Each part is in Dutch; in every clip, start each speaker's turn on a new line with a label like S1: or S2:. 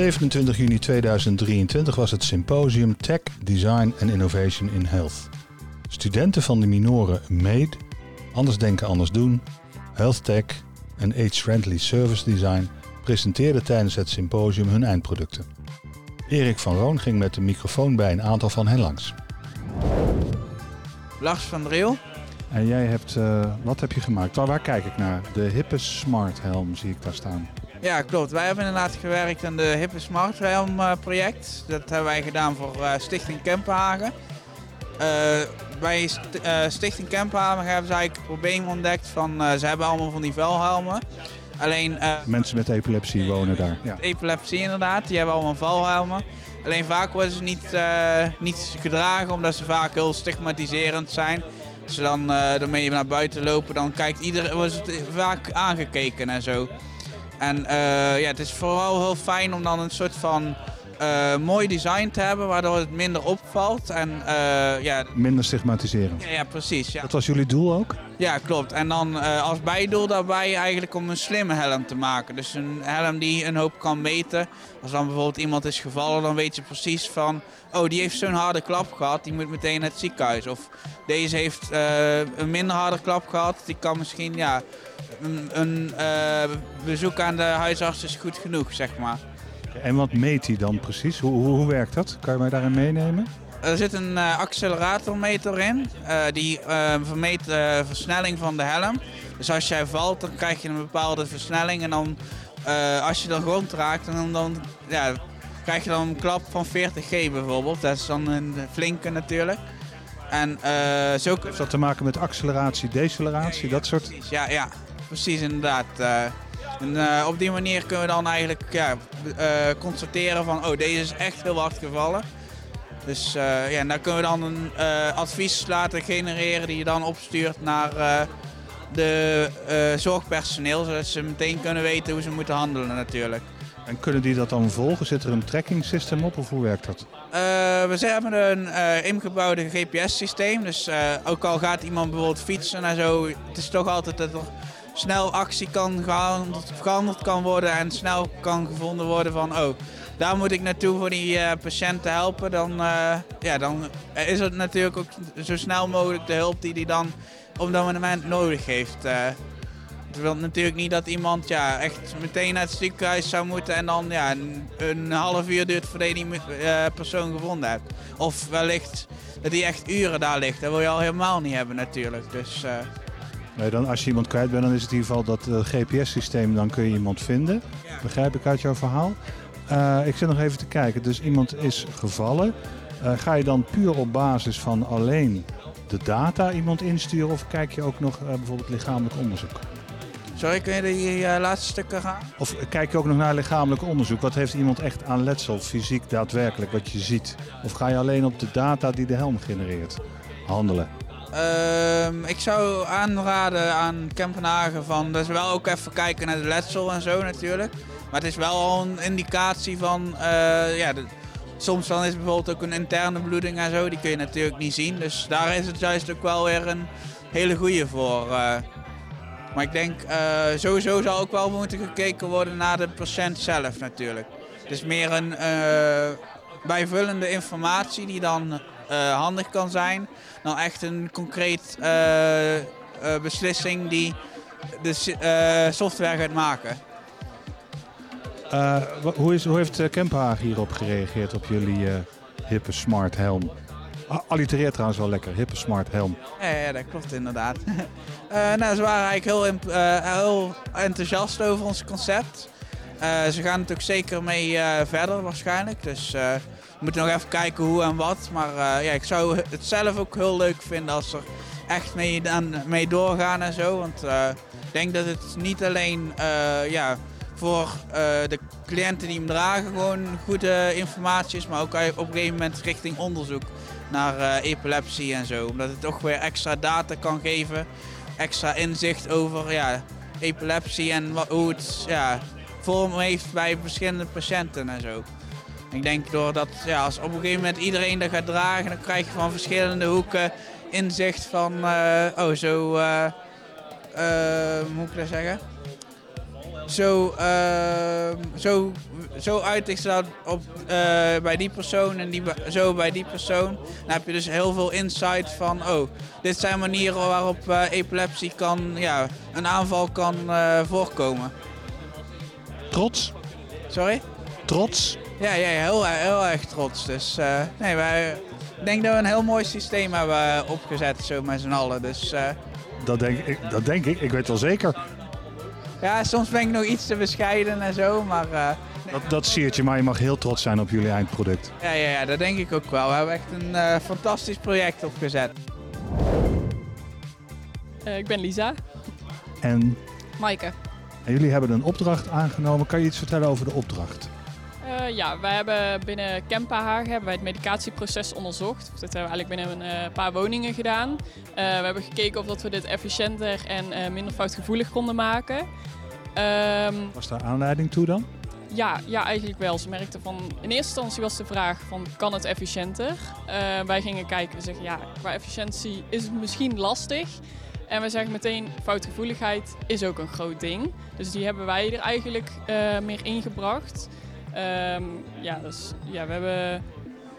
S1: 27 juni 2023 was het symposium Tech, Design and Innovation in Health. Studenten van de minoren MADE, Anders Denken Anders Doen, Health Tech en Age-Friendly Service Design presenteerden tijdens het symposium hun eindproducten. Erik van Roon ging met de microfoon bij een aantal van hen langs.
S2: Lars van Driel.
S1: En jij hebt, uh, wat heb je gemaakt? Waar, waar kijk ik naar? De hippe smart helm zie ik daar staan.
S2: Ja, klopt. Wij hebben inderdaad gewerkt aan de hippe smart helm uh, project. Dat hebben wij gedaan voor uh, Stichting Kempenhagen. bij St Stichting Kempenhagen hebben ze eigenlijk het probleem ontdekt van ze hebben allemaal van die vuilhelmen. Alleen,
S1: Mensen met epilepsie wonen daar.
S2: Ja. Epilepsie inderdaad, die hebben allemaal vuilhelmen. Alleen vaak worden ze niet, niet gedragen omdat ze vaak heel stigmatiserend zijn. Als ze dan ermee naar buiten lopen, dan kijkt iedereen, wordt het vaak aangekeken en zo. En uh, ja, het is vooral heel fijn om dan een soort van uh, mooi design te hebben, waardoor het minder opvalt. En, uh, ja,
S1: minder stigmatiserend.
S2: Ja, ja precies. Ja.
S1: Dat was jullie doel ook?
S2: Ja, klopt. En dan uh, als bijdoel daarbij eigenlijk om een slimme helm te maken. Dus een helm die een hoop kan meten. Als dan bijvoorbeeld iemand is gevallen, dan weet je precies van... Oh, die heeft zo'n harde klap gehad, die moet meteen naar het ziekenhuis. Of deze heeft een minder harde klap gehad, die kan misschien... Ja, een, een bezoek aan de huisarts is goed genoeg, zeg maar.
S1: En wat meet hij dan precies? Hoe, hoe, hoe, werkt dat? Kan je mij daarin meenemen?
S2: Er zit een uh, acceleratormeter in. Uh, die uh, vermeet de versnelling van de helm. Dus als jij valt, dan krijg je een bepaalde versnelling. En dan als je de grond raakt, dan, dan ja, krijg je dan een klap van 40 g bijvoorbeeld. Dat is dan een flinke natuurlijk. En, zo...
S1: Heeft dat te maken met acceleratie, deceleratie, dat soort?
S2: Precies, ja, ja, precies inderdaad. En uh, op die manier kunnen we dan eigenlijk ja, constateren van, oh deze is echt heel hard gevallen. Dus uh, ja, en daar kunnen we dan een advies laten genereren die je dan opstuurt naar de zorgpersoneel. Zodat ze meteen kunnen weten hoe ze moeten handelen natuurlijk.
S1: En kunnen die dat dan volgen? Zit er een tracking system op of hoe werkt dat?
S2: we hebben een ingebouwde GPS-systeem. Dus ook al gaat iemand bijvoorbeeld fietsen en zo, het is toch altijd dat er snel actie kan gehandeld, gehandeld kan worden en snel kan gevonden worden van oh, daar moet ik naartoe voor die uh, patiënt te helpen, dan, uh, ja, dan is het natuurlijk ook zo snel mogelijk de hulp die hij dan op dat moment nodig heeft. Uh, het wil natuurlijk niet dat iemand ja, echt meteen naar het ziekenhuis zou moeten en dan ja, een, een half uur duurt voordat je die persoon gevonden hebt. Of wellicht dat hij echt uren daar ligt. Dat wil je al helemaal niet hebben natuurlijk. Dus,
S1: Nee, dan, als je iemand kwijt bent, dan is het in ieder geval dat uh, GPS-systeem, dan kun je iemand vinden. Begrijp ik uit jouw verhaal. Uh, ik zit nog even te kijken. Dus iemand is gevallen. Uh, ga je dan puur op basis van alleen de data iemand insturen of kijk je ook nog bijvoorbeeld lichamelijk onderzoek?
S2: Sorry, kun je die laatste stukken gaan?
S1: Of kijk je ook nog naar lichamelijk onderzoek? Wat heeft iemand echt aan letsel, fysiek, daadwerkelijk, wat je ziet? Of ga je alleen op de data die de helm genereert handelen?
S2: Um, ik zou aanraden aan Kempenhagen van dus wel ook even kijken naar de letsel en zo natuurlijk. Maar het is wel een indicatie van, uh, ja, soms dan is bijvoorbeeld ook een interne bloeding en zo, die kun je natuurlijk niet zien. Dus daar is het juist ook wel weer een hele goede voor. Uh, maar ik denk uh, sowieso zal ook wel moeten gekeken worden naar de patiënt zelf natuurlijk. Het is meer een bijvullende informatie die dan handig kan zijn nou echt een concreet beslissing die de software gaat maken.
S1: Hoe, is, hoe heeft Kemphaag hierop gereageerd op jullie hippe smart helm? Allitereert trouwens wel lekker, hippe smart helm.
S2: Ja, dat klopt inderdaad. nou, ze waren eigenlijk heel, heel enthousiast over ons concept. ze gaan natuurlijk zeker mee verder waarschijnlijk. Dus we moeten nog even kijken hoe en wat. Maar uh, ja, ik zou het zelf ook heel leuk vinden als er echt mee, aan, mee doorgaan en zo. Want uh, ik denk dat het niet alleen uh, ja, voor de cliënten die hem dragen gewoon goede informatie is. Maar ook op een gegeven moment richting onderzoek naar epilepsie en zo. Omdat het toch weer extra data kan geven. Extra inzicht over ja, epilepsie en hoe het ja, vorm heeft bij verschillende patiënten en zo. Ik denk doordat ja, als op een gegeven moment iedereen dat gaat dragen, dan krijg je van verschillende hoeken inzicht van, uh, oh zo, hoe moet ik dat zeggen? Zo, ehm, zo, zo uit ik dat op, eh, bij die persoon en die, zo bij die persoon. Dan heb je dus heel veel insight van, oh, dit zijn manieren waarop eh, epilepsie kan, ja, een aanval kan eh, voorkomen.
S1: Trots?
S2: Sorry?
S1: Trots?
S2: Ja, ja, heel, heel erg trots. Dus nee, wij, ik denk dat we een heel mooi systeem hebben opgezet, zo met z'n allen. Dus
S1: Dat denk, ik, dat denk ik. Ik weet wel zeker.
S2: Ja, soms ben ik nog iets te bescheiden en zo, maar eh,
S1: Dat, dat siert je, maar je mag heel trots zijn op jullie eindproduct.
S2: ja, ja, ja, dat denk ik ook wel. We hebben echt een eh, fantastisch project opgezet.
S3: Eh, ik ben Lisa.
S1: En,
S3: Maaike.
S1: en jullie hebben een opdracht aangenomen. Kan je iets vertellen over de opdracht?
S3: Eh, ja, wij hebben binnen Kempa Hagen hebben wij het medicatieproces onderzocht. Dat hebben we eigenlijk binnen een eh, paar woningen gedaan. Eh, we hebben gekeken of dat we dit efficiënter en minder foutgevoelig konden maken. Ehm,
S1: Was daar aanleiding toe dan?
S3: ja, ja, eigenlijk wel. Ze merkten van, in eerste instantie was de vraag van, kan het efficiënter? Wij gingen kijken, we zeggen, ja, qua efficiëntie is het misschien lastig. En we zeggen meteen, foutgevoeligheid is ook een groot ding. Dus die hebben wij er eigenlijk meer ingebracht. Ehm, ja, dus, ja, we hebben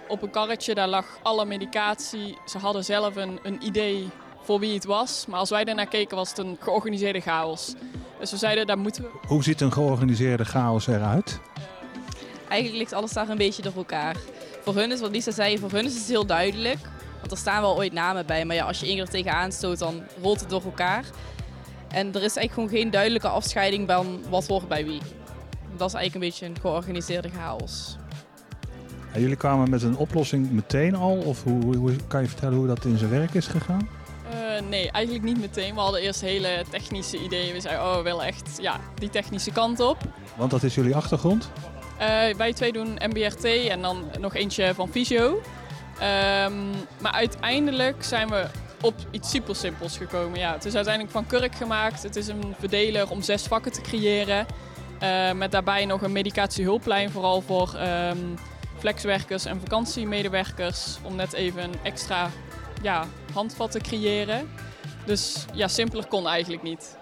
S3: op een karretje, daar lag alle medicatie. Ze hadden zelf een, een idee voor wie het was. Maar als wij daarnaar keken, was het een georganiseerde chaos. Dus we zeiden, daar moeten we
S1: Hoe ziet een georganiseerde chaos eruit?
S4: Eigenlijk ligt alles daar een beetje door elkaar. Voor hun is, wat Lisa zei, voor hun is het heel duidelijk. Want er staan wel ooit namen bij, maar ja, als je één keer tegenaan stoot, dan rolt het door elkaar. En er is eigenlijk gewoon geen duidelijke afscheiding van wat hoort bij wie. Dat is eigenlijk een beetje een georganiseerde chaos.
S1: En jullie kwamen met een oplossing meteen al? Of hoe, hoe- hoe- kan je vertellen hoe dat in zijn werk is gegaan?
S3: Eh, nee, eigenlijk niet meteen. We hadden eerst hele technische ideeën. We zeiden, oh, we willen echt ja, die technische kant op.
S1: Want dat is jullie achtergrond.
S3: Eh, wij twee doen MBRT en dan nog eentje van fysio. Ehm, maar uiteindelijk zijn we op iets super simpels gekomen. Ja, het is uiteindelijk van kurk gemaakt. Het is een verdeler om zes vakken te creëren. Eh, met daarbij nog een medicatiehulplijn, vooral voor ehm, flexwerkers en vakantiemedewerkers. Om net even een extra ja, handvat te creëren. Dus ja, simpeler kon eigenlijk niet.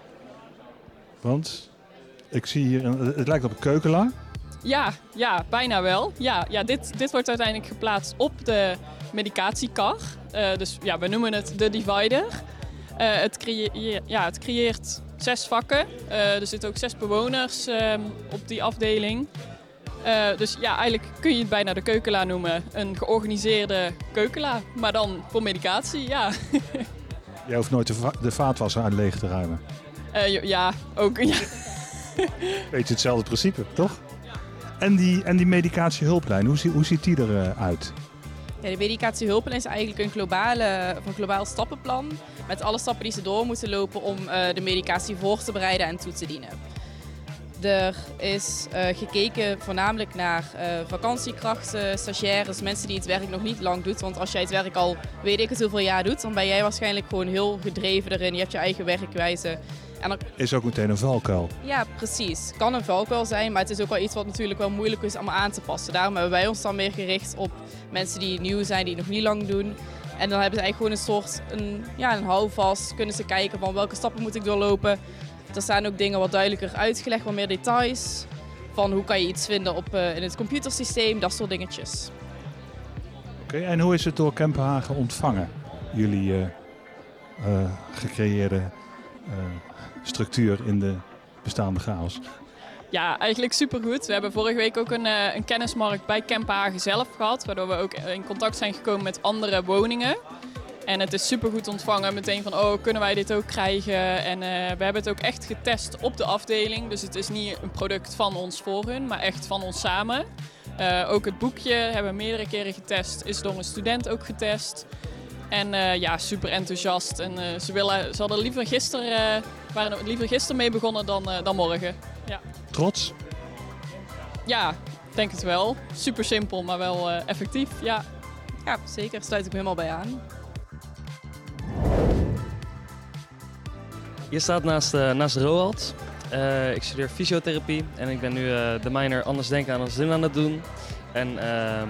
S1: Want ik zie hier, een, het lijkt op een keukenla.
S3: Ja, ja, bijna wel. Ja, ja dit, dit wordt uiteindelijk geplaatst op de medicatiekar. Eh, dus ja, we noemen het de divider. Eh, het, creë- ja, het creëert zes vakken. Eh, er zitten ook zes bewoners ehm, op die afdeling. Eh, dus ja, eigenlijk kun je het bijna de keukenla noemen. Een georganiseerde keukenla, maar dan voor medicatie, ja.
S1: Jij hoeft nooit de, va- de vaatwasser uit leeg te ruimen.
S3: Eh, ja, ook. Ja.
S1: Beetje hetzelfde principe, toch? En die, en die medicatiehulplijn, hoe, zie- hoe ziet die eruit?
S4: Ja, de medicatiehulpen is eigenlijk een, globale, of een globaal stappenplan. Met alle stappen die ze door moeten lopen om eh, de medicatie voor te bereiden en toe te dienen. Er is eh, gekeken voornamelijk naar eh, vakantiekrachten, stagiaires, mensen die het werk nog niet lang doet. Want als jij het werk al weet ik het hoeveel jaar doet, dan ben jij waarschijnlijk gewoon heel gedreven erin. Je hebt je eigen werkwijze. En dan
S1: Is ook meteen een valkuil.
S4: ja, precies. Kan een valkuil zijn, maar het is ook wel iets wat natuurlijk wel moeilijk is om aan te passen. Daarom hebben wij ons dan meer gericht op mensen die nieuw zijn, die het nog niet lang doen. En dan hebben ze eigenlijk gewoon een soort een, ja, een houvast. Kunnen ze kijken van welke stappen moet ik doorlopen. Er staan ook dingen wat duidelijker uitgelegd, wat meer details. Van hoe kan je iets vinden op, eh, in het computersysteem, dat soort dingetjes.
S1: Oké, en hoe is het door Kempenhagen ontvangen? Jullie eh, eh, gecreëerde structuur in de bestaande chaos.
S3: Ja, eigenlijk supergoed. We hebben vorige week ook een, eh, een kennismarkt bij Kempenhagen zelf gehad. Waardoor we ook in contact zijn gekomen met andere woningen. En het is supergoed ontvangen. Meteen van, oh, kunnen wij dit ook krijgen? En eh, we hebben het ook echt getest op de afdeling. Dus het is niet een product van ons voor hun, maar echt van ons samen. Eh, ook het boekje hebben we meerdere keren getest. Is door een student ook getest. En ja, super enthousiast. En ze, willen, ze hadden liever gisteren, waren er liever gisteren mee begonnen dan, dan morgen.
S1: Trots?
S3: Ja, denk het wel. Super simpel, maar wel eh, effectief. Ja.
S4: Ja, zeker. Sluit ik me helemaal bij aan.
S5: Je staat naast, eh, naast Roald. Eh, ik studeer fysiotherapie en ik ben nu eh, de minor anders denken aan als doen aan het doen. En ehm,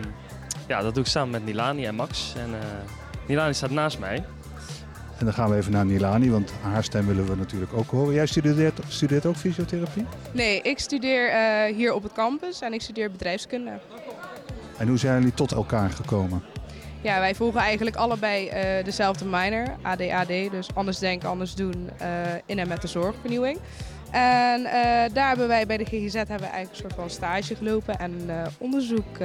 S5: ja, dat doe ik samen met Nilani en Max. En eh, Nilani staat naast mij.
S1: En dan gaan we even naar Nilani, want haar stem willen we natuurlijk ook horen. Jij studeert, studeert ook fysiotherapie?
S6: Nee, ik studeer eh, hier op het campus en ik studeer bedrijfskunde.
S1: En hoe zijn jullie tot elkaar gekomen?
S6: Ja, wij volgen eigenlijk allebei eh, dezelfde minor, ADAD, dus anders denken, anders doen, eh, in en met de zorgvernieuwing. En daar hebben wij bij de GGZ hebben we eigenlijk een soort van stage gelopen en onderzoek,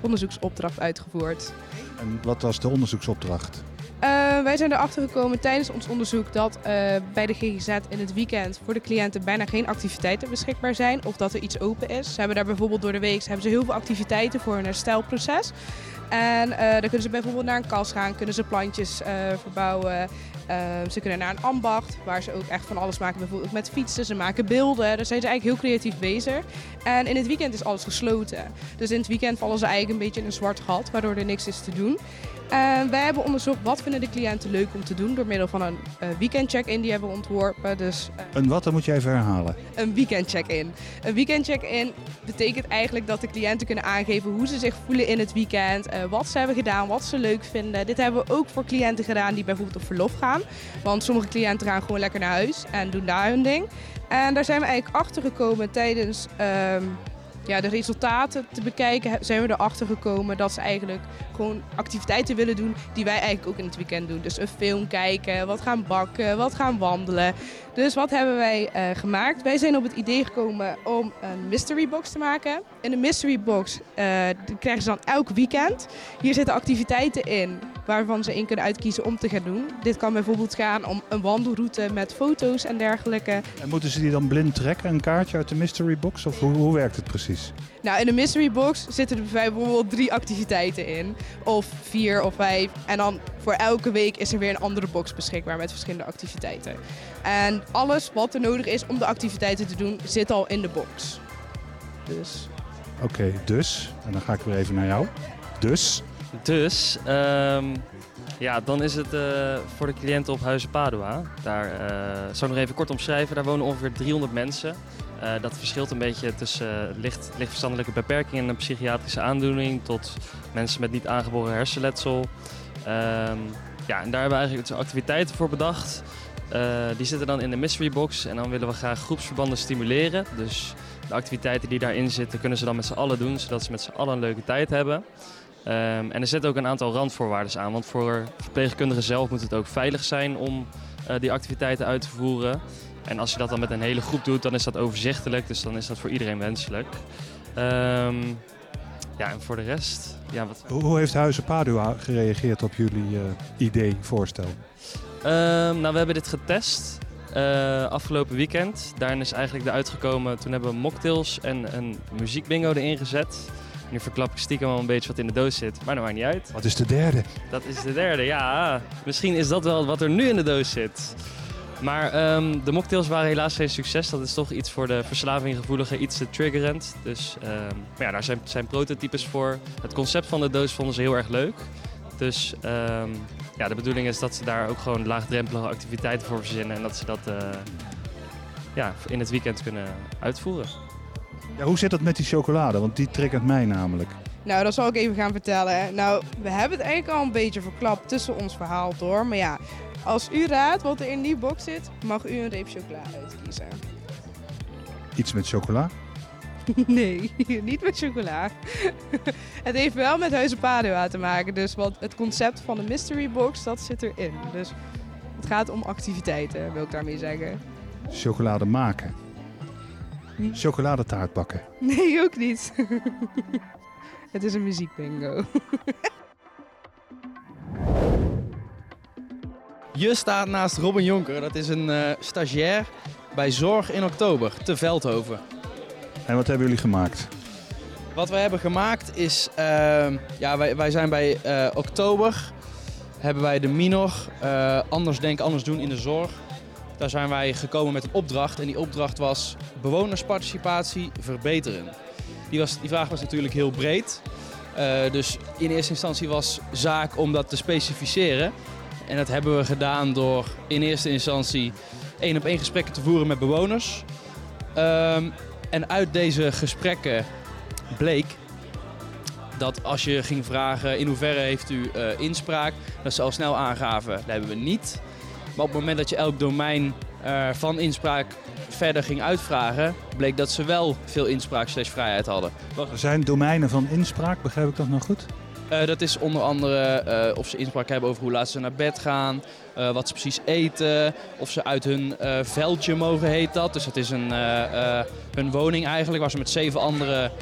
S6: onderzoeksopdracht uitgevoerd.
S1: En wat was de onderzoeksopdracht?
S6: Eh, wij zijn erachter gekomen tijdens ons onderzoek dat eh, bij de GGZ in het weekend voor de cliënten bijna geen activiteiten beschikbaar zijn of dat er iets open is. Ze hebben daar bijvoorbeeld door de week hebben ze heel veel activiteiten voor een herstelproces. En eh, dan kunnen ze bijvoorbeeld naar een kas gaan, kunnen ze plantjes verbouwen. Eh, ze kunnen naar een ambacht, waar ze ook echt van alles maken. Bijvoorbeeld met fietsen, ze maken beelden. Daar zijn ze eigenlijk heel creatief bezig. En in het weekend is alles gesloten. Dus in het weekend vallen ze eigenlijk een beetje in een zwart gat, waardoor er niks is te doen. En wij hebben onderzocht wat vinden de cliënten leuk om te doen door middel van een eh, weekend check-in die hebben we ontworpen. Dus eh,
S1: En wat, dat moet je even herhalen.
S6: een weekend check-in. Een weekend check-in betekent eigenlijk dat de cliënten kunnen aangeven hoe ze zich voelen in het weekend, eh, wat ze hebben gedaan, wat ze leuk vinden. Dit hebben we ook voor cliënten gedaan die bijvoorbeeld op verlof gaan. Want sommige cliënten gaan gewoon lekker naar huis en doen daar hun ding. En daar zijn we eigenlijk achter gekomen tijdens ehm, ja, de resultaten te bekijken. Zijn we erachter gekomen dat ze eigenlijk gewoon activiteiten willen doen die wij eigenlijk ook in het weekend doen. Dus een film kijken, wat gaan bakken, wat gaan wandelen. Dus wat hebben wij eh, gemaakt? Wij zijn op het idee gekomen om een mystery box te maken. In de mystery box eh, die krijgen ze dan elk weekend. Hier zitten activiteiten in waarvan ze in kunnen uitkiezen om te gaan doen. Dit kan bijvoorbeeld gaan om een wandelroute met foto's en dergelijke.
S1: En moeten ze die dan blind trekken, een kaartje uit de mystery box? Of hoe, hoe werkt het precies?
S6: Nou, in de mystery box zitten er bijvoorbeeld drie activiteiten in. Of vier of vijf. En dan voor elke week is er weer een andere box beschikbaar met verschillende activiteiten. En alles wat er nodig is om de activiteiten te doen, zit al in de box. Dus
S1: Oké, dus, en dan ga ik weer even naar jou. Dus,
S5: Dus, ehm, ja, dan is het eh, voor de cliënten op Huizen Padua. Daar eh, zal ik nog even kort omschrijven. Daar wonen ongeveer 300 mensen. Eh, dat verschilt een beetje tussen uh, licht, lichtverstandelijke beperking en een psychiatrische aandoening tot mensen met niet aangeboren hersenletsel. Ehm, ja, en daar hebben we eigenlijk activiteiten voor bedacht. Die zitten dan in de mystery box en dan willen we graag groepsverbanden stimuleren. Dus de activiteiten die daarin zitten kunnen ze dan met z'n allen doen, zodat ze met z'n allen een leuke tijd hebben. Um, en er zitten ook een aantal randvoorwaarden aan. Want voor verpleegkundigen zelf moet het ook veilig zijn om uh, die activiteiten uit te voeren. En als je dat dan met een hele groep doet, dan is dat overzichtelijk. Dus dan is dat voor iedereen wenselijk. Um, ja, en voor de rest... Ja, wat...
S1: Hoe heeft Huizen Padua gereageerd op jullie uh, idee, voorstel?
S5: Um, nou, we hebben dit getest uh, afgelopen weekend. Daarin is eigenlijk eruit gekomen, toen hebben we mocktails en een muziekbingo erin gezet. Nu verklap ik stiekem al een beetje wat in de doos zit, maar dat maakt niet uit.
S1: Wat is de derde?
S5: Dat is de derde, ja. Misschien is dat wel wat er nu in de doos zit. Maar um, de mocktails waren helaas geen succes. Dat is toch iets voor de verslavinggevoelige, iets te triggerend. Dus um, maar ja, daar zijn, zijn prototypes voor. Het concept van de doos vonden ze heel erg leuk. Dus um, ja, de bedoeling is dat ze daar ook gewoon laagdrempelige activiteiten voor verzinnen. En dat ze dat uh, ja, in het weekend kunnen uitvoeren.
S1: Ja, hoe zit dat met die chocolade? Want die triggert mij namelijk.
S6: Nou, dat zal ik even gaan vertellen. Nou, we hebben het eigenlijk al een beetje verklapt tussen ons verhaal door. Maar ja, als u raadt wat er in die box zit, mag u een reep chocola uitkiezen.
S1: Iets met chocola?
S6: nee, niet met chocola. het heeft wel met Huizen Padua te maken. Dus wat het concept van de mystery box, dat zit erin. Dus het gaat om activiteiten, wil ik daarmee zeggen.
S1: Chocolade maken. Chocoladetaart bakken.
S6: Nee, ook niet. het is een muziekbingo.
S7: Je staat naast Robin Jonker. Dat is een uh, stagiair bij Zorg in Oktober te Veldhoven.
S1: En wat hebben jullie gemaakt?
S7: Wat wij hebben gemaakt is, uh, ja, wij, wij zijn bij uh, Oktober, hebben wij de Minor, uh, anders denken, anders doen in de zorg. Daar zijn wij gekomen met een opdracht en die opdracht was bewonersparticipatie verbeteren. Die, was, die vraag was natuurlijk heel breed. Uh, dus in eerste instantie was zaak om dat te specificeren. En dat hebben we gedaan door in eerste instantie één op één gesprekken te voeren met bewoners. Um, en uit deze gesprekken bleek dat als je ging vragen in hoeverre heeft u uh, inspraak, dat ze al snel aangaven, dat hebben we niet. Maar op het moment dat je elk domein eh, van inspraak verder ging uitvragen, bleek dat ze wel veel inspraak slash vrijheid hadden.
S1: Zijn domeinen van inspraak, begrijp ik dat nou goed?
S7: Eh, dat is onder andere eh, of ze inspraak hebben over hoe laat ze naar bed gaan, eh, wat ze precies eten, of ze uit hun veldje mogen, heet dat. Dus dat is een, hun woning eigenlijk, waar ze met zeven anderen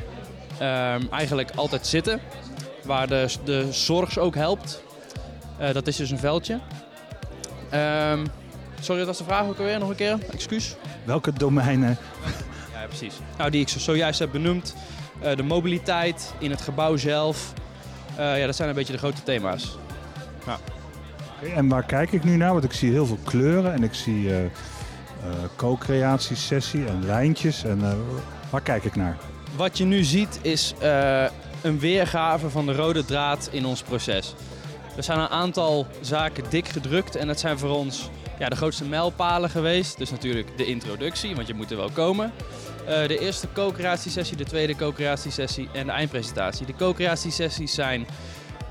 S7: ehm, eigenlijk altijd zitten. Waar de, de zorg ze ook helpt. Dat is dus een veldje. Ehm, sorry, dat was de vraag ook alweer, nog een keer. Excuus.
S1: Welke domeinen?
S7: Ja, precies. Nou, die ik zo- zojuist heb benoemd. De mobiliteit in het gebouw zelf. Eh, ja, dat zijn een beetje de grote thema's.
S1: En waar kijk ik nu naar? Want ik zie heel veel kleuren en ik zie eh, eh, co-creatiesessie en lijntjes. En, waar kijk ik naar?
S7: Wat je nu ziet is een weergave van de rode draad in ons proces. Er zijn een aantal zaken dik gedrukt en dat zijn voor ons ja, de grootste mijlpalen geweest. Dus natuurlijk de introductie, want je moet er wel komen. Eh, de eerste co-creatiesessie, de tweede co-creatiesessie en de eindpresentatie. De co-creatiesessies zijn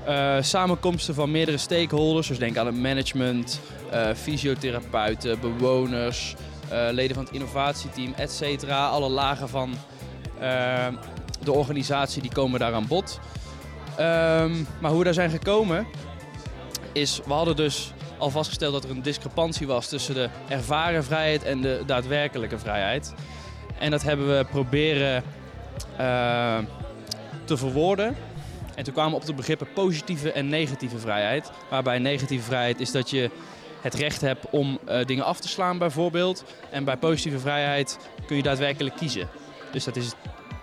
S7: eh, samenkomsten van meerdere stakeholders. Dus denk aan het management, eh, fysiotherapeuten, bewoners, leden van het innovatieteam, et cetera. Alle lagen van de organisatie die komen daar aan bod. Ehm, maar hoe we daar zijn gekomen is, we hadden dus al vastgesteld dat er een discrepantie was tussen de ervaren vrijheid en de daadwerkelijke vrijheid. En dat hebben we proberen eh, te verwoorden. En toen kwamen we op de begrippen positieve en negatieve vrijheid. Waarbij negatieve vrijheid is dat je het recht hebt om eh, dingen af te slaan bijvoorbeeld. En bij positieve vrijheid kun je daadwerkelijk kiezen. Dus dat is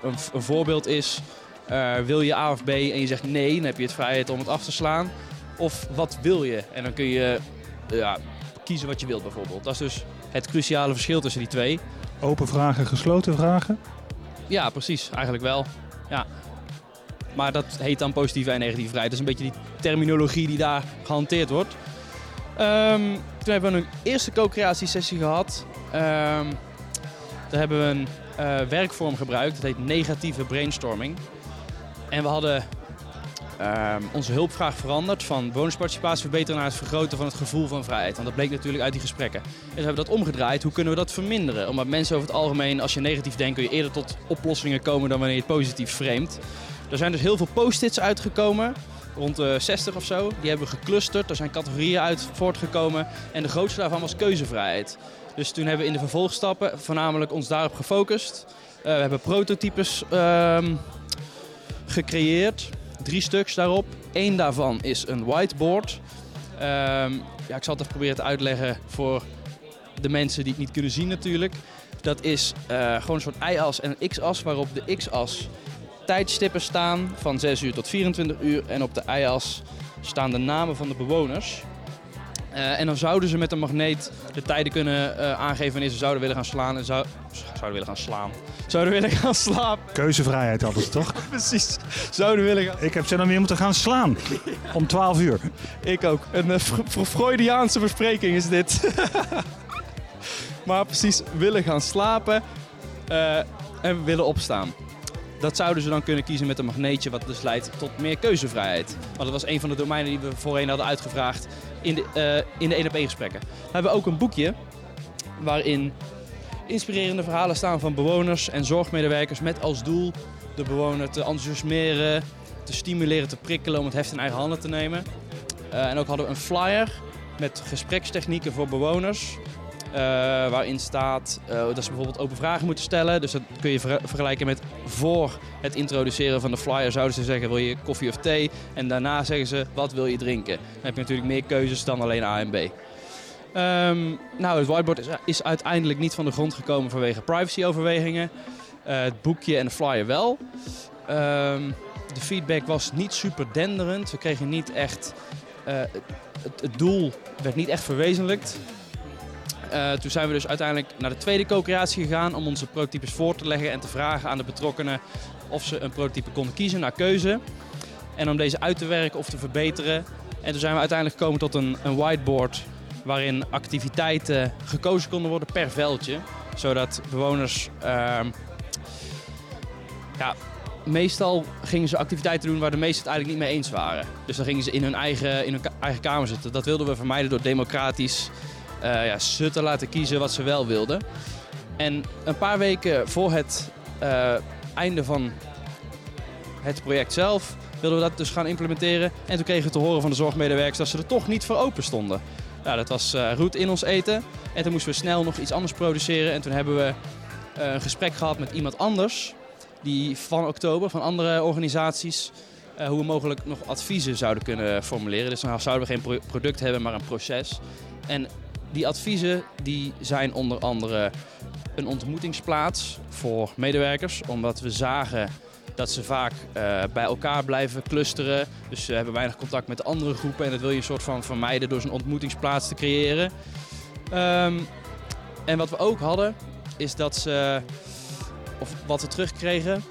S7: een, een voorbeeld is, eh, wil je A of B en je zegt nee, dan heb je het vrijheid om het af te slaan. Of wat wil je? En dan kun je ja, kiezen wat je wilt bijvoorbeeld. Dat is dus het cruciale verschil tussen die twee.
S1: Open vragen, gesloten vragen?
S7: Ja, precies. Eigenlijk wel. Ja. Maar dat heet dan positieve en negatieve vrijheid. Dat is een beetje die terminologie die daar gehanteerd wordt. Ehm, toen hebben we een eerste co-creatiesessie gehad. Ehm, daar hebben we een eh, werkvorm gebruikt. Dat heet negatieve brainstorming. En we hadden ehm, onze hulpvraag veranderd van bonusparticipatie verbeteren naar het vergroten van het gevoel van vrijheid. Want dat bleek natuurlijk uit die gesprekken. Dus we hebben dat omgedraaid. Hoe kunnen we dat verminderen? Omdat mensen over het algemeen, als je negatief denkt, kun je eerder tot oplossingen komen dan wanneer je het positief framet. Er zijn dus heel veel post-its uitgekomen, rond de 60 of zo. Die hebben we geclusterd. Er zijn categorieën uit voortgekomen. En de grootste daarvan was keuzevrijheid. Dus toen hebben we in de vervolgstappen voornamelijk ons daarop gefocust. Eh, we hebben prototypes ehm, gecreëerd. Drie stuks daarop. Eén daarvan is een whiteboard. Ehm, ja, ik zal het even proberen te uitleggen voor de mensen die het niet kunnen zien natuurlijk. Dat is eh, gewoon een soort y-as en een x-as waarop de x-as tijdstippen staan van 6 uur tot 24 uur. En op de y-as staan de namen van de bewoners. Eh, en dan zouden ze met een magneet de tijden kunnen eh, aangeven wanneer ze zouden willen gaan slaan. En zou, zouden willen gaan slaan. Zouden willen gaan slapen.
S1: Keuzevrijheid hadden ze toch?
S7: Precies. Zouden willen gaan.
S1: Ik heb ze dan weer moeten gaan slaan. Om 12 uur.
S7: Ik ook. Een uh, Freudiaanse verspreking is dit. maar precies, willen gaan slapen en willen opstaan. Dat zouden ze dan kunnen kiezen met een magneetje, wat dus leidt tot meer keuzevrijheid. Want dat was een van de domeinen die we voorheen hadden uitgevraagd in de, eh, in de 1 op 1 gesprekken. We hebben ook een boekje waarin inspirerende verhalen staan van bewoners en zorgmedewerkers met als doel de bewoner te enthousiasmeren, te stimuleren, te prikkelen om het heft in eigen handen te nemen. Uh, en ook hadden we een flyer met gesprekstechnieken voor bewoners. Uh, waarin staat uh, dat ze bijvoorbeeld open vragen moeten stellen. Dus dat kun je ver vergelijken met voor het introduceren van de flyer zouden ze zeggen wil je koffie of thee. En daarna zeggen ze wat wil je drinken. Dan heb je natuurlijk meer keuzes dan alleen A en B. Um, nou, het whiteboard is, is, uiteindelijk niet van de grond gekomen vanwege privacyoverwegingen. het boekje en de flyer wel. Um, de feedback was niet super denderend. We kregen niet echt. Uh, het, het, doel werd niet echt verwezenlijkt. Uh, toen zijn we dus uiteindelijk naar de tweede co-creatie gegaan om onze prototypes voor te leggen en te vragen aan de betrokkenen of ze een prototype konden kiezen naar keuze. En om deze uit te werken of te verbeteren. En toen zijn we uiteindelijk gekomen tot een, een whiteboard waarin activiteiten gekozen konden worden per veldje. Zodat bewoners. Uh, ja, meestal gingen ze activiteiten doen waar de meesten het eigenlijk niet mee eens waren. Dus dan gingen ze in hun eigen, in hun eigen kamer zitten. Dat wilden we vermijden door democratisch eh, ja, laten kiezen wat ze wel wilden. En een paar weken voor het eh, einde van het project zelf wilden we dat dus gaan implementeren. En toen kregen we te horen van de zorgmedewerkers dat ze er toch niet voor open stonden. Nou, dat was uh, roet in ons eten. En toen moesten we snel nog iets anders produceren. En toen hebben we uh, een gesprek gehad met iemand anders. Die van oktober, van andere organisaties. Uh, hoe we mogelijk nog adviezen zouden kunnen formuleren. Dus dan zouden we geen pro product hebben, maar een proces. En die adviezen die zijn onder andere een ontmoetingsplaats voor medewerkers. Omdat we zagen dat ze vaak uh, bij elkaar blijven clusteren. Dus ze hebben weinig contact met andere groepen. En dat wil je een soort van vermijden door zo'n ontmoetingsplaats te creëren. Um, en wat we ook hadden, is dat ze, of wat we terugkregen,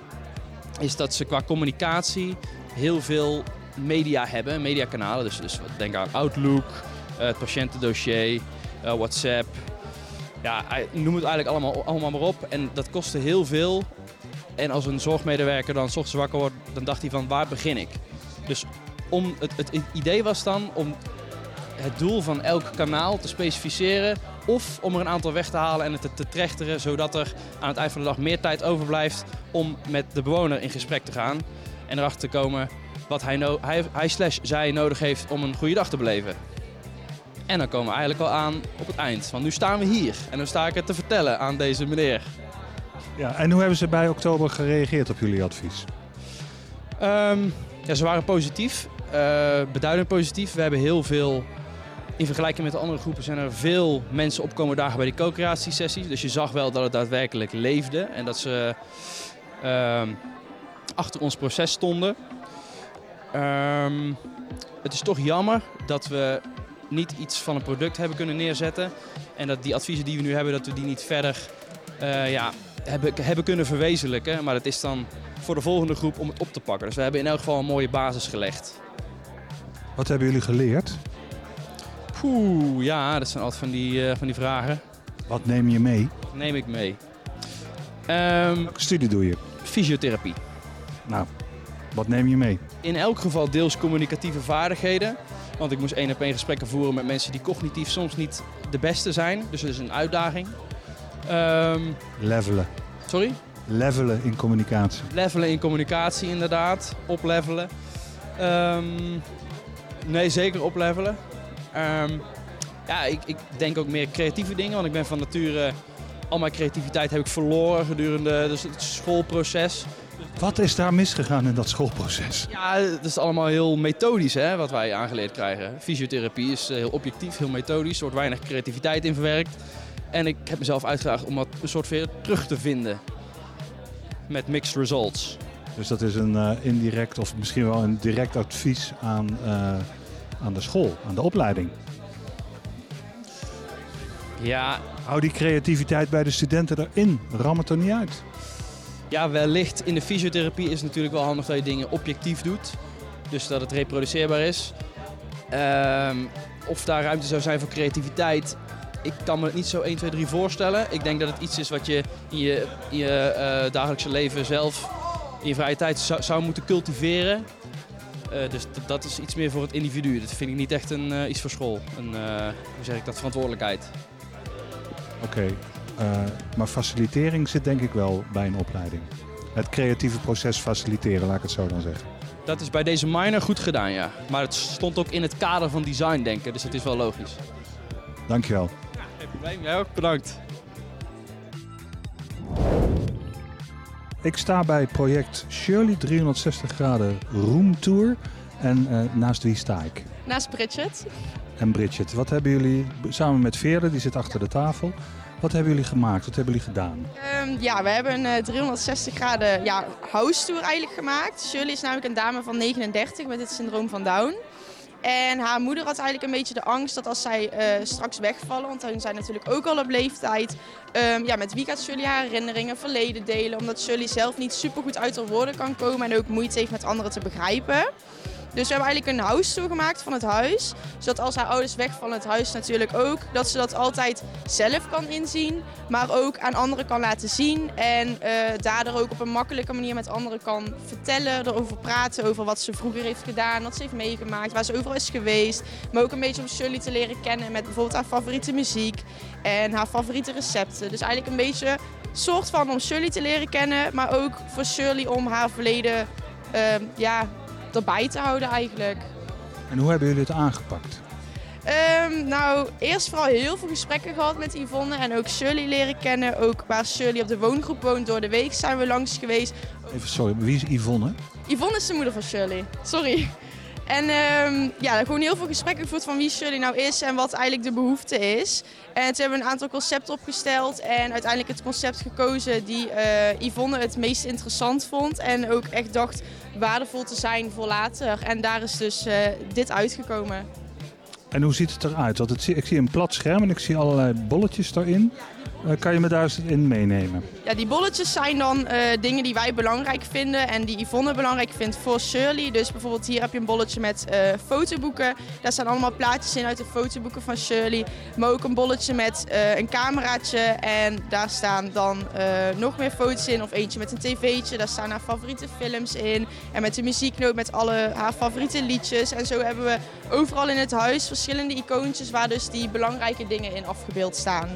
S7: is dat ze qua communicatie heel veel media hebben, mediakanalen. Dus, dus denk aan Outlook, uh, het patiëntendossier, uh, WhatsApp. Ja, noem het eigenlijk allemaal, allemaal maar op. En dat kostte heel veel en als een zorgmedewerker dan s ochtends wakker wordt, dan dacht hij van waar begin ik? Dus om het, het idee was dan om het doel van elk kanaal te specificeren of om er een aantal weg te halen en het te, te trechteren, zodat er aan het eind van de dag meer tijd overblijft om met de bewoner in gesprek te gaan en erachter te komen wat hij, no hij, hij slash zij nodig heeft om een goede dag te beleven. En dan komen we eigenlijk al aan op het eind, want nu staan we hier en dan sta ik het te vertellen aan deze meneer.
S1: Ja, en hoe hebben ze bij oktober gereageerd op jullie advies?
S7: Um, ja, ze waren positief, uh, beduidend positief. We hebben heel veel, in vergelijking met de andere groepen, zijn er veel mensen opkomen dagen bij die co-creatiesessies. Dus je zag wel dat het daadwerkelijk leefde en dat ze uh, achter ons proces stonden. Um, het is toch jammer dat we niet iets van een product hebben kunnen neerzetten. En dat die adviezen die we nu hebben, dat we die niet verder uh, ja, hebben, hebben kunnen verwezenlijken. Maar het is dan voor de volgende groep om het op te pakken. Dus we hebben in elk geval een mooie basis gelegd.
S1: Wat hebben jullie geleerd?
S7: Poeh, ja, dat zijn altijd van die, uh, van die vragen.
S1: Wat neem je mee?
S7: Neem ik mee.
S1: Um, Welke studie doe je?
S7: Fysiotherapie.
S1: Nou, wat neem je mee?
S7: In elk geval deels communicatieve vaardigheden. Want ik moest één op één gesprekken voeren met mensen die cognitief soms niet de beste zijn. Dus dat is een uitdaging.
S1: Um, levelen.
S7: Sorry?
S1: Levelen in communicatie.
S7: Levelen in communicatie, inderdaad. Oplevelen. Um, nee, zeker oplevelen. Um, ja, ik, ik, denk ook meer creatieve dingen, want ik ben van nature... Al mijn creativiteit heb ik verloren gedurende dus het schoolproces.
S1: Wat is daar misgegaan in dat schoolproces?
S7: Ja, het is allemaal heel methodisch hè, wat wij aangeleerd krijgen. Fysiotherapie is heel objectief, heel methodisch. Er wordt weinig creativiteit in verwerkt. En ik heb mezelf uitgedaagd om dat een soort weer terug te vinden. Met mixed results.
S1: Dus dat is een uh, indirect of misschien wel een direct advies aan, uh, aan de school, aan de opleiding.
S7: Ja.
S1: Hou die creativiteit bij de studenten erin. Ram het er niet uit.
S7: Ja, wellicht in de fysiotherapie is het natuurlijk wel handig dat je dingen objectief doet. Dus dat het reproduceerbaar is. Um, of daar ruimte zou zijn voor creativiteit, ik kan me het niet zo 1, 2, 3 voorstellen. Ik denk dat het iets is wat je in je, je uh, dagelijkse leven zelf in je vrije tijd zou, moeten cultiveren. Uh, dus dat is iets meer voor het individu. Dat vind ik niet echt een, uh, iets voor school. Een, hoe zeg ik dat, verantwoordelijkheid.
S1: Oké. Maar facilitering zit denk ik wel bij een opleiding. Het creatieve proces faciliteren, laat ik het zo dan zeggen.
S7: Dat is bij deze minor goed gedaan, ja. Maar het stond ook in het kader van design denken, dus het is wel logisch.
S1: Dankjewel.
S7: Ja, geen probleem. Jij ook. Bedankt.
S1: Ik sta bij project Shirley 360 graden Room Tour. En uh, naast wie sta ik?
S8: Naast Bridget.
S1: En Bridget, wat hebben jullie samen met Veerle, die zit achter de tafel. Wat hebben jullie gemaakt? Wat hebben jullie gedaan?
S8: Um, ja, we hebben een uh, 360 graden ja, house tour eigenlijk gemaakt. Shirley is namelijk een dame van 39 met het syndroom van Down. En haar moeder had eigenlijk een beetje de angst dat als zij uh, straks wegvallen, want hun zijn natuurlijk ook al op leeftijd, um, ja, met wie gaat Shirley haar herinneringen, verleden delen, omdat Shirley zelf niet super goed uit haar woorden kan komen en ook moeite heeft met anderen te begrijpen. Dus we hebben eigenlijk een house tour gemaakt van het huis. Zodat als haar ouders wegvallen, het huis natuurlijk ook, dat ze dat altijd zelf kan inzien. Maar ook aan anderen kan laten zien. En eh, daardoor ook op een makkelijke manier met anderen kan vertellen. Erover praten, over wat ze vroeger heeft gedaan, wat ze heeft meegemaakt, waar ze overal is geweest. Maar ook een beetje om Shirley te leren kennen met bijvoorbeeld haar favoriete muziek en haar favoriete recepten. Dus eigenlijk een beetje soort van om Shirley te leren kennen, maar ook voor Shirley om haar verleden ehm, ja, erbij te houden eigenlijk.
S1: En hoe hebben jullie het aangepakt?
S8: Ehm, nou, eerst vooral heel veel gesprekken gehad met Yvonne en ook Shirley leren kennen. Ook waar Shirley op de woongroep woont door de week zijn we langs geweest.
S1: Even, sorry, wie is Yvonne?
S8: Yvonne is de moeder van Shirley. Sorry. En ehm, ja, gewoon heel veel gesprekken gevoerd van wie Shirley nou is en wat eigenlijk de behoefte is. En toen hebben een aantal concepten opgesteld en uiteindelijk het concept gekozen die uh, Yvonne het meest interessant vond. En ook echt dacht waardevol te zijn voor later. En daar is dus uh, dit uitgekomen.
S1: En hoe ziet het eruit? Want ik zie een plat scherm en ik zie allerlei bolletjes daarin. Uh, kan je me daar eens in meenemen?
S8: Ja, die bolletjes zijn dan uh, dingen die wij belangrijk vinden en die Yvonne belangrijk vindt voor Shirley. Dus bijvoorbeeld hier heb je een bolletje met uh, fotoboeken. Daar staan allemaal plaatjes in uit de fotoboeken van Shirley. Maar ook een bolletje met een cameraatje en daar staan dan nog meer foto's in. Of eentje met een tv'tje, daar staan haar favoriete films in. En met de muzieknoot met alle haar favoriete liedjes. En zo hebben we overal in het huis verschillende icoontjes waar dus die belangrijke dingen in afgebeeld staan.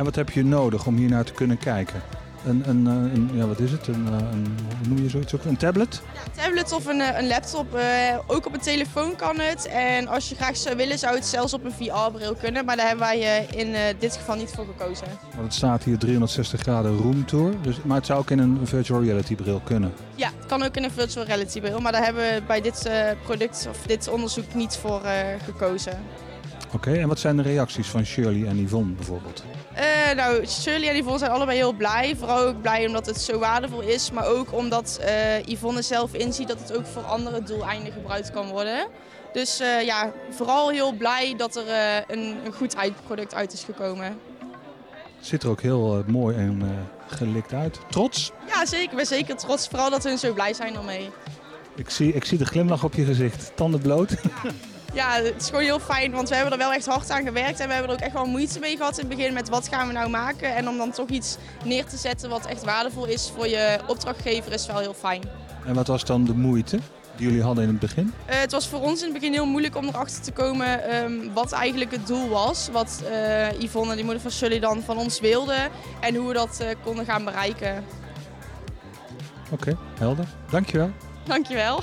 S1: En wat heb je nodig om hier naar te kunnen kijken? Een, een, een, ja, wat is het? Een, een, hoe noem je zoiets ook? Een tablet?
S8: Ja, een tablet of een, een laptop. Uh, ook op een telefoon kan het. En als je graag zou willen, zou het zelfs op een VR-bril kunnen. Maar daar hebben wij in uh, dit geval niet voor gekozen.
S1: Want het staat hier 360 graden room tour. Dus, maar het zou ook in een virtual reality bril kunnen?
S8: Ja, het kan ook in een virtual reality bril. Maar daar hebben we bij dit product of dit onderzoek niet voor gekozen.
S1: Oké, okay, en wat zijn de reacties van Shirley en Yvonne bijvoorbeeld?
S8: Uh, nou, Shirley en Yvonne zijn allebei heel blij. Vooral ook blij omdat het zo waardevol is. Maar ook omdat uh, Yvonne zelf inziet dat het ook voor andere doeleinden gebruikt kan worden. Dus uh, ja, vooral heel blij dat er een, een, goed product uit is gekomen.
S1: Ziet er ook heel mooi en gelikt uit. Trots?
S8: Ja, zeker. Ik ben zeker trots. Vooral dat hun zo blij zijn ermee.
S1: Ik zie, ik zie de glimlach op je gezicht. Tanden bloot.
S8: ja, het is gewoon heel fijn, want we hebben er wel echt hard aan gewerkt en we hebben er ook echt wel moeite mee gehad in het begin met wat gaan we nou maken. En om dan toch iets neer te zetten wat echt waardevol is voor je opdrachtgever is wel heel fijn.
S1: En wat was dan de moeite die jullie hadden in het begin?
S8: Uh, het was voor ons in het begin heel moeilijk om erachter te komen um, wat eigenlijk het doel was. Wat uh, Yvonne, die moeder van Sully, dan van ons wilde en hoe we dat uh, konden gaan bereiken.
S1: Oké, okay, helder. Dankjewel.
S8: Dankjewel.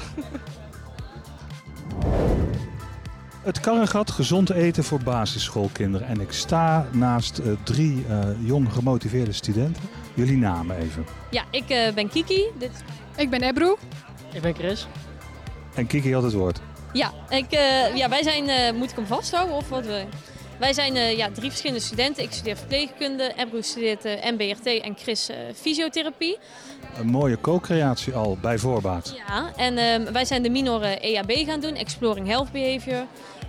S1: Het Karregat Gezond Eten voor basisschoolkinderen. En ik sta naast uh, drie uh, jong gemotiveerde studenten. Jullie namen even.
S9: Ja, ik uh, ben Kiki. Dit...
S10: Ik ben Ebru.
S11: Ik ben Chris.
S1: En Kiki had het woord.
S9: Ja, ik, ja wij zijn, moet ik hem vasthouden of wat we... Wij zijn ja, drie verschillende studenten. Ik studeer verpleegkunde, Ebru studeert MBRT en Chris fysiotherapie.
S1: Een mooie co-creatie al, bij voorbaat.
S9: Ja, en um, wij zijn de minor EHB gaan doen, Exploring Health Behavior.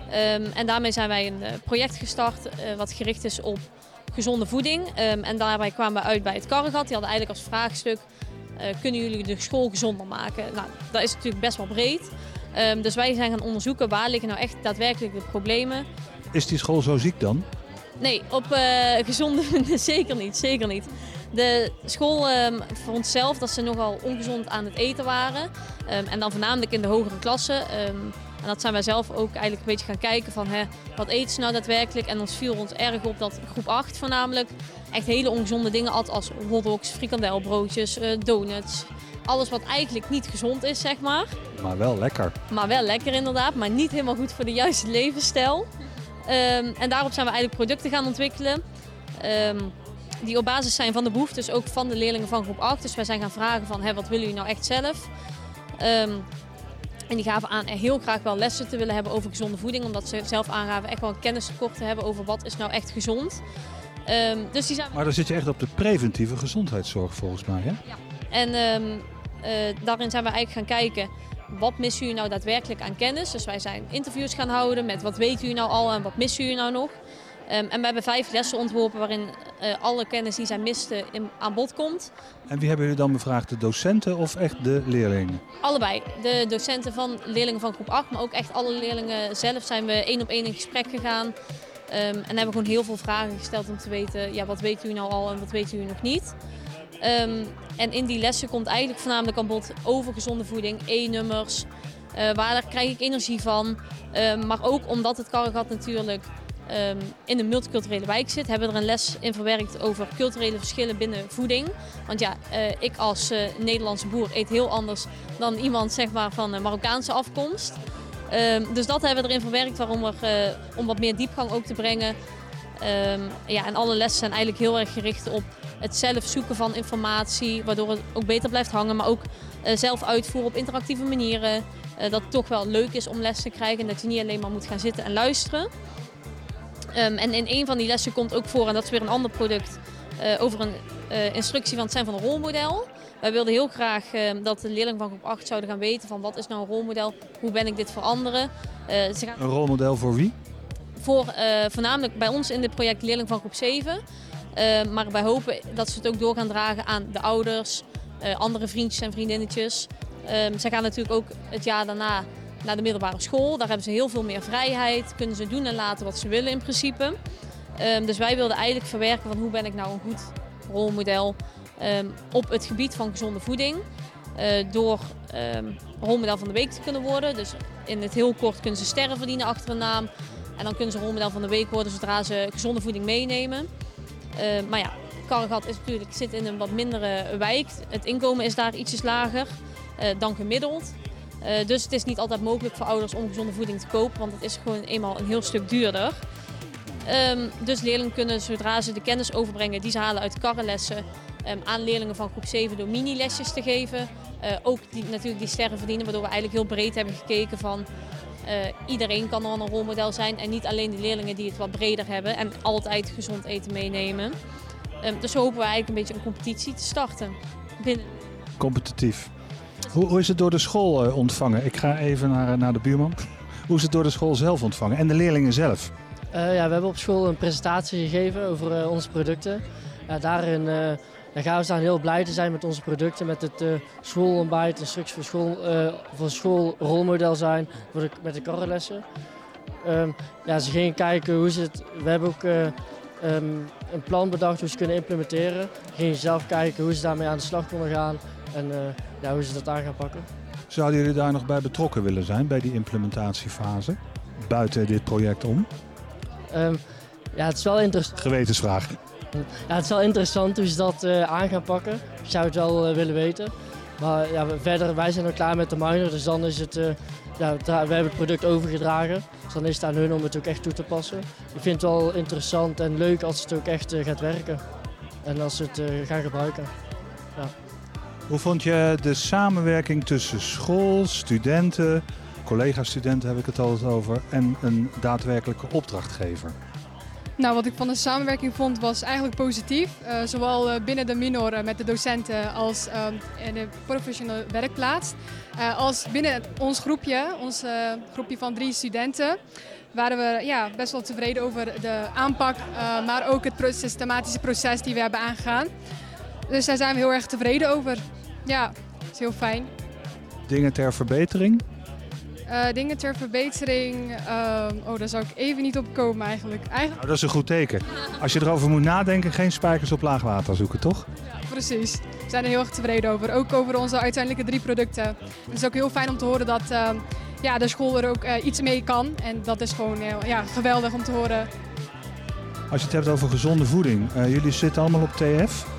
S9: Um, en daarmee zijn wij een uh, project gestart uh, wat gericht is op gezonde voeding. Um, en daarbij kwamen we uit bij het Karregat. Die hadden eigenlijk als vraagstuk, uh, kunnen jullie de school gezonder maken? Nou, dat is natuurlijk best wel breed. Um, dus wij zijn gaan onderzoeken waar liggen nou echt daadwerkelijk de problemen.
S1: Is die school zo ziek dan?
S9: Nee, op gezonde zeker niet, zeker niet. De school um, vond zelf dat ze nogal ongezond aan het eten waren. Um, en dan voornamelijk in de hogere klassen. Um, en dat zijn wij zelf ook eigenlijk een beetje gaan kijken van hè, wat eten ze nou daadwerkelijk. En ons viel ons erg op dat groep 8 voornamelijk echt hele ongezonde dingen had als hotdogs, frikandelbroodjes, uh, donuts. Alles wat eigenlijk niet gezond is, zeg maar.
S1: Maar wel lekker.
S9: Maar wel lekker inderdaad, maar niet helemaal goed voor de juiste levensstijl. Um, en daarop zijn we eigenlijk producten gaan ontwikkelen. Um, die op basis zijn van de behoeftes ook van de leerlingen van groep 8. Dus wij zijn gaan vragen van hé, wat willen jullie nou echt zelf? Um, en die gaven aan heel graag wel lessen te willen hebben over gezonde voeding. Omdat ze zelf aangaven echt wel een kennistekort te hebben over wat is nou echt gezond. Um, dus die zijn...
S1: Maar dan zit je echt op de preventieve gezondheidszorg volgens mij, hè?
S9: Ja. En um, uh, daarin zijn we eigenlijk gaan kijken, wat missen jullie nou daadwerkelijk aan kennis? Dus wij zijn interviews gaan houden met wat weten jullie nou al en wat missen jullie nou nog? Ehm, en we hebben vijf lessen ontworpen waarin eh, alle kennis die zij misten in, aan bod komt.
S1: En wie hebben jullie dan bevraagd? De docenten of echt de leerlingen?
S9: Allebei. De docenten van leerlingen van groep 8, maar ook echt alle leerlingen zelf zijn we één op één in gesprek gegaan. Ehm, en hebben gewoon heel veel vragen gesteld om te weten, ja, wat weet u nou al en wat weet u nog niet. Ehm, en in die lessen komt eigenlijk voornamelijk aan bod over gezonde voeding, E-nummers, uh, waar krijg ik energie van. Ehm, maar ook omdat het Karregat natuurlijk um, in een multiculturele wijk zit, hebben we er een les in verwerkt over culturele verschillen binnen voeding. Want ja, uh, ik als uh, Nederlandse boer eet heel anders dan iemand zeg maar, van Marokkaanse afkomst. Um, dus dat hebben we erin verwerkt waarom er, om wat meer diepgang ook te brengen. ja, en alle lessen zijn eigenlijk heel erg gericht op het zelf zoeken van informatie, waardoor het ook beter blijft hangen, maar ook zelf uitvoeren op interactieve manieren. Dat het toch wel leuk is om les te krijgen en dat je niet alleen maar moet gaan zitten en luisteren. Um, en in een van die lessen komt ook voor, en dat is weer een ander product, uh, over een uh, instructie van het zijn van een rolmodel. Wij wilden heel graag uh, dat de leerlingen van groep 8 zouden gaan weten van wat is nou een rolmodel, hoe ben ik dit voor anderen.
S1: Ze gaan... Een rolmodel voor wie?
S9: Voor voornamelijk bij ons in dit project leerlingen van groep 7. maar wij hopen dat ze het ook door gaan dragen aan de ouders, andere vriendjes en vriendinnetjes. Um, zij gaan natuurlijk ook het jaar daarna naar de middelbare school. Daar hebben ze heel veel meer vrijheid. Kunnen ze doen en laten wat ze willen in principe. Um, dus wij wilden eigenlijk verwerken van hoe ben ik nou een goed rolmodel um, op het gebied van gezonde voeding. Uh, door um, rolmodel van de week te kunnen worden. Dus in het heel kort kunnen ze sterren verdienen achter een naam. En dan kunnen ze rolmodel van de week worden zodra ze gezonde voeding meenemen. Maar ja, Karregat is natuurlijk, zit in een wat mindere wijk. Het inkomen is daar ietsjes lager uh, dan gemiddeld. Uh, dus het is niet altijd mogelijk voor ouders om gezonde voeding te kopen, want het is gewoon eenmaal een heel stuk duurder. Um, dus leerlingen kunnen zodra ze de kennis overbrengen die ze halen uit karrenlessen um, aan leerlingen van groep 7 door mini-lesjes te geven. Uh, ook die, natuurlijk die sterren verdienen, waardoor we eigenlijk heel breed hebben gekeken van uh, iedereen kan dan een rolmodel zijn en niet alleen de leerlingen die het wat breder hebben en altijd gezond eten meenemen. Um, dus hopen we eigenlijk een beetje een competitie te starten. Binnen...
S1: Competitief. Hoe, hoe, is het door de school uh, ontvangen? Ik ga even naar, naar de buurman. Hoe is het door de school zelf ontvangen en de leerlingen zelf?
S10: Uh, ja, we hebben op school een presentatie gegeven over uh, onze producten. Daarin gaan we staan heel blij te zijn met onze producten, met het schoolontbijt, instructie voor school, voor school rolmodel zijn voor met de karrelessen. Um, ja, ze gingen kijken hoe ze het. We hebben ook um, een plan bedacht hoe ze kunnen implementeren. Ze gingen zelf kijken hoe ze daarmee aan de slag konden gaan en uh, ja, hoe ze dat aan gaan pakken.
S1: Zouden jullie daar nog bij betrokken willen zijn, bij die implementatiefase? Buiten dit project om?
S10: Um, ja, het is wel interessant.
S1: Gewetensvraag.
S10: Ja, het is wel interessant hoe ze dat uh, aan gaan pakken. Ik zou het wel uh, willen weten. Maar ja, verder, wij zijn al klaar met de minor, dus dan is het... ja, we hebben het product overgedragen. Dus dan is het aan hun om het ook echt toe te passen. Ik vind het wel interessant en leuk als het ook echt gaat werken. En als ze het gaan gebruiken. Ja.
S1: Hoe vond je de samenwerking tussen school, studenten, collega-studenten heb ik het altijd over, en een daadwerkelijke opdrachtgever?
S11: Nou, wat ik van de samenwerking vond was eigenlijk positief. Uh, zowel uh, binnen de minor uh, met de docenten als in de professionele werkplaats. als binnen ons groepje, ons groepje van drie studenten, waren we ja, best wel tevreden over de aanpak, maar ook het systematische proces die we hebben aangegaan. Dus daar zijn we heel erg tevreden over. Ja, dat is heel fijn.
S1: Dingen ter verbetering?
S11: Uh, dingen ter verbetering. Uh, oh, daar zou ik even niet op komen eigenlijk. eigenlijk...
S1: Nou, dat is een goed teken. Als je erover moet nadenken, geen spijkers op laag water zoeken, toch?
S11: Ja, precies. We zijn er heel erg tevreden over. Ook over onze uiteindelijke drie producten. Het is ook heel fijn om te horen dat uh, ja, de school er ook uh, iets mee kan. En dat is gewoon ja, geweldig om te horen.
S1: Als je het hebt over gezonde voeding. Uh, jullie zitten allemaal op TF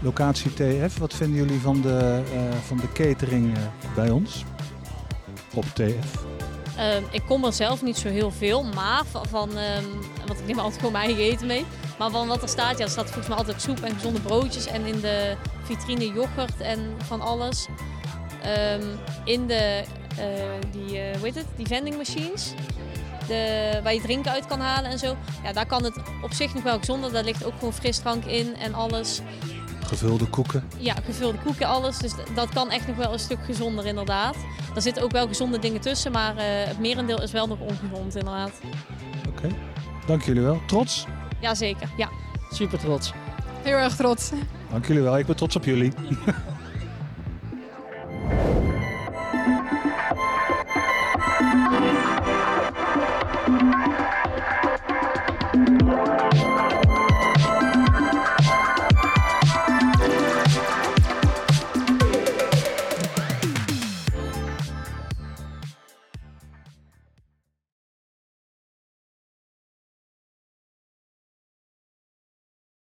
S1: locatie TF. Wat vinden jullie van de, uh, van de catering uh, bij ons op TF?
S9: Uh, ik kom er zelf niet zo heel veel, maar van, van want ik neem altijd gewoon mijn eigen eten mee. Maar van wat er staat, ja, er staat volgens mij altijd soep en gezonde broodjes en in de vitrine yoghurt en van alles. Um, in de, uh, die, uh, hoe heet het, die vending machines, de, waar je drinken uit kan halen en zo. Ja, daar kan het op zich nog wel gezonder. Daar ligt ook gewoon frisdrank in en alles.
S1: Gevulde koeken?
S9: Ja, gevulde koeken, alles. Dus dat kan echt nog wel een stuk gezonder inderdaad. Er zitten ook wel gezonde dingen tussen, maar uh, het merendeel is wel nog ongezond inderdaad.
S1: Oké. Okay. Dank jullie wel. Trots?
S9: Jazeker, ja.
S10: Super trots.
S11: Heel erg trots.
S1: Dank jullie wel. Ik ben trots op jullie.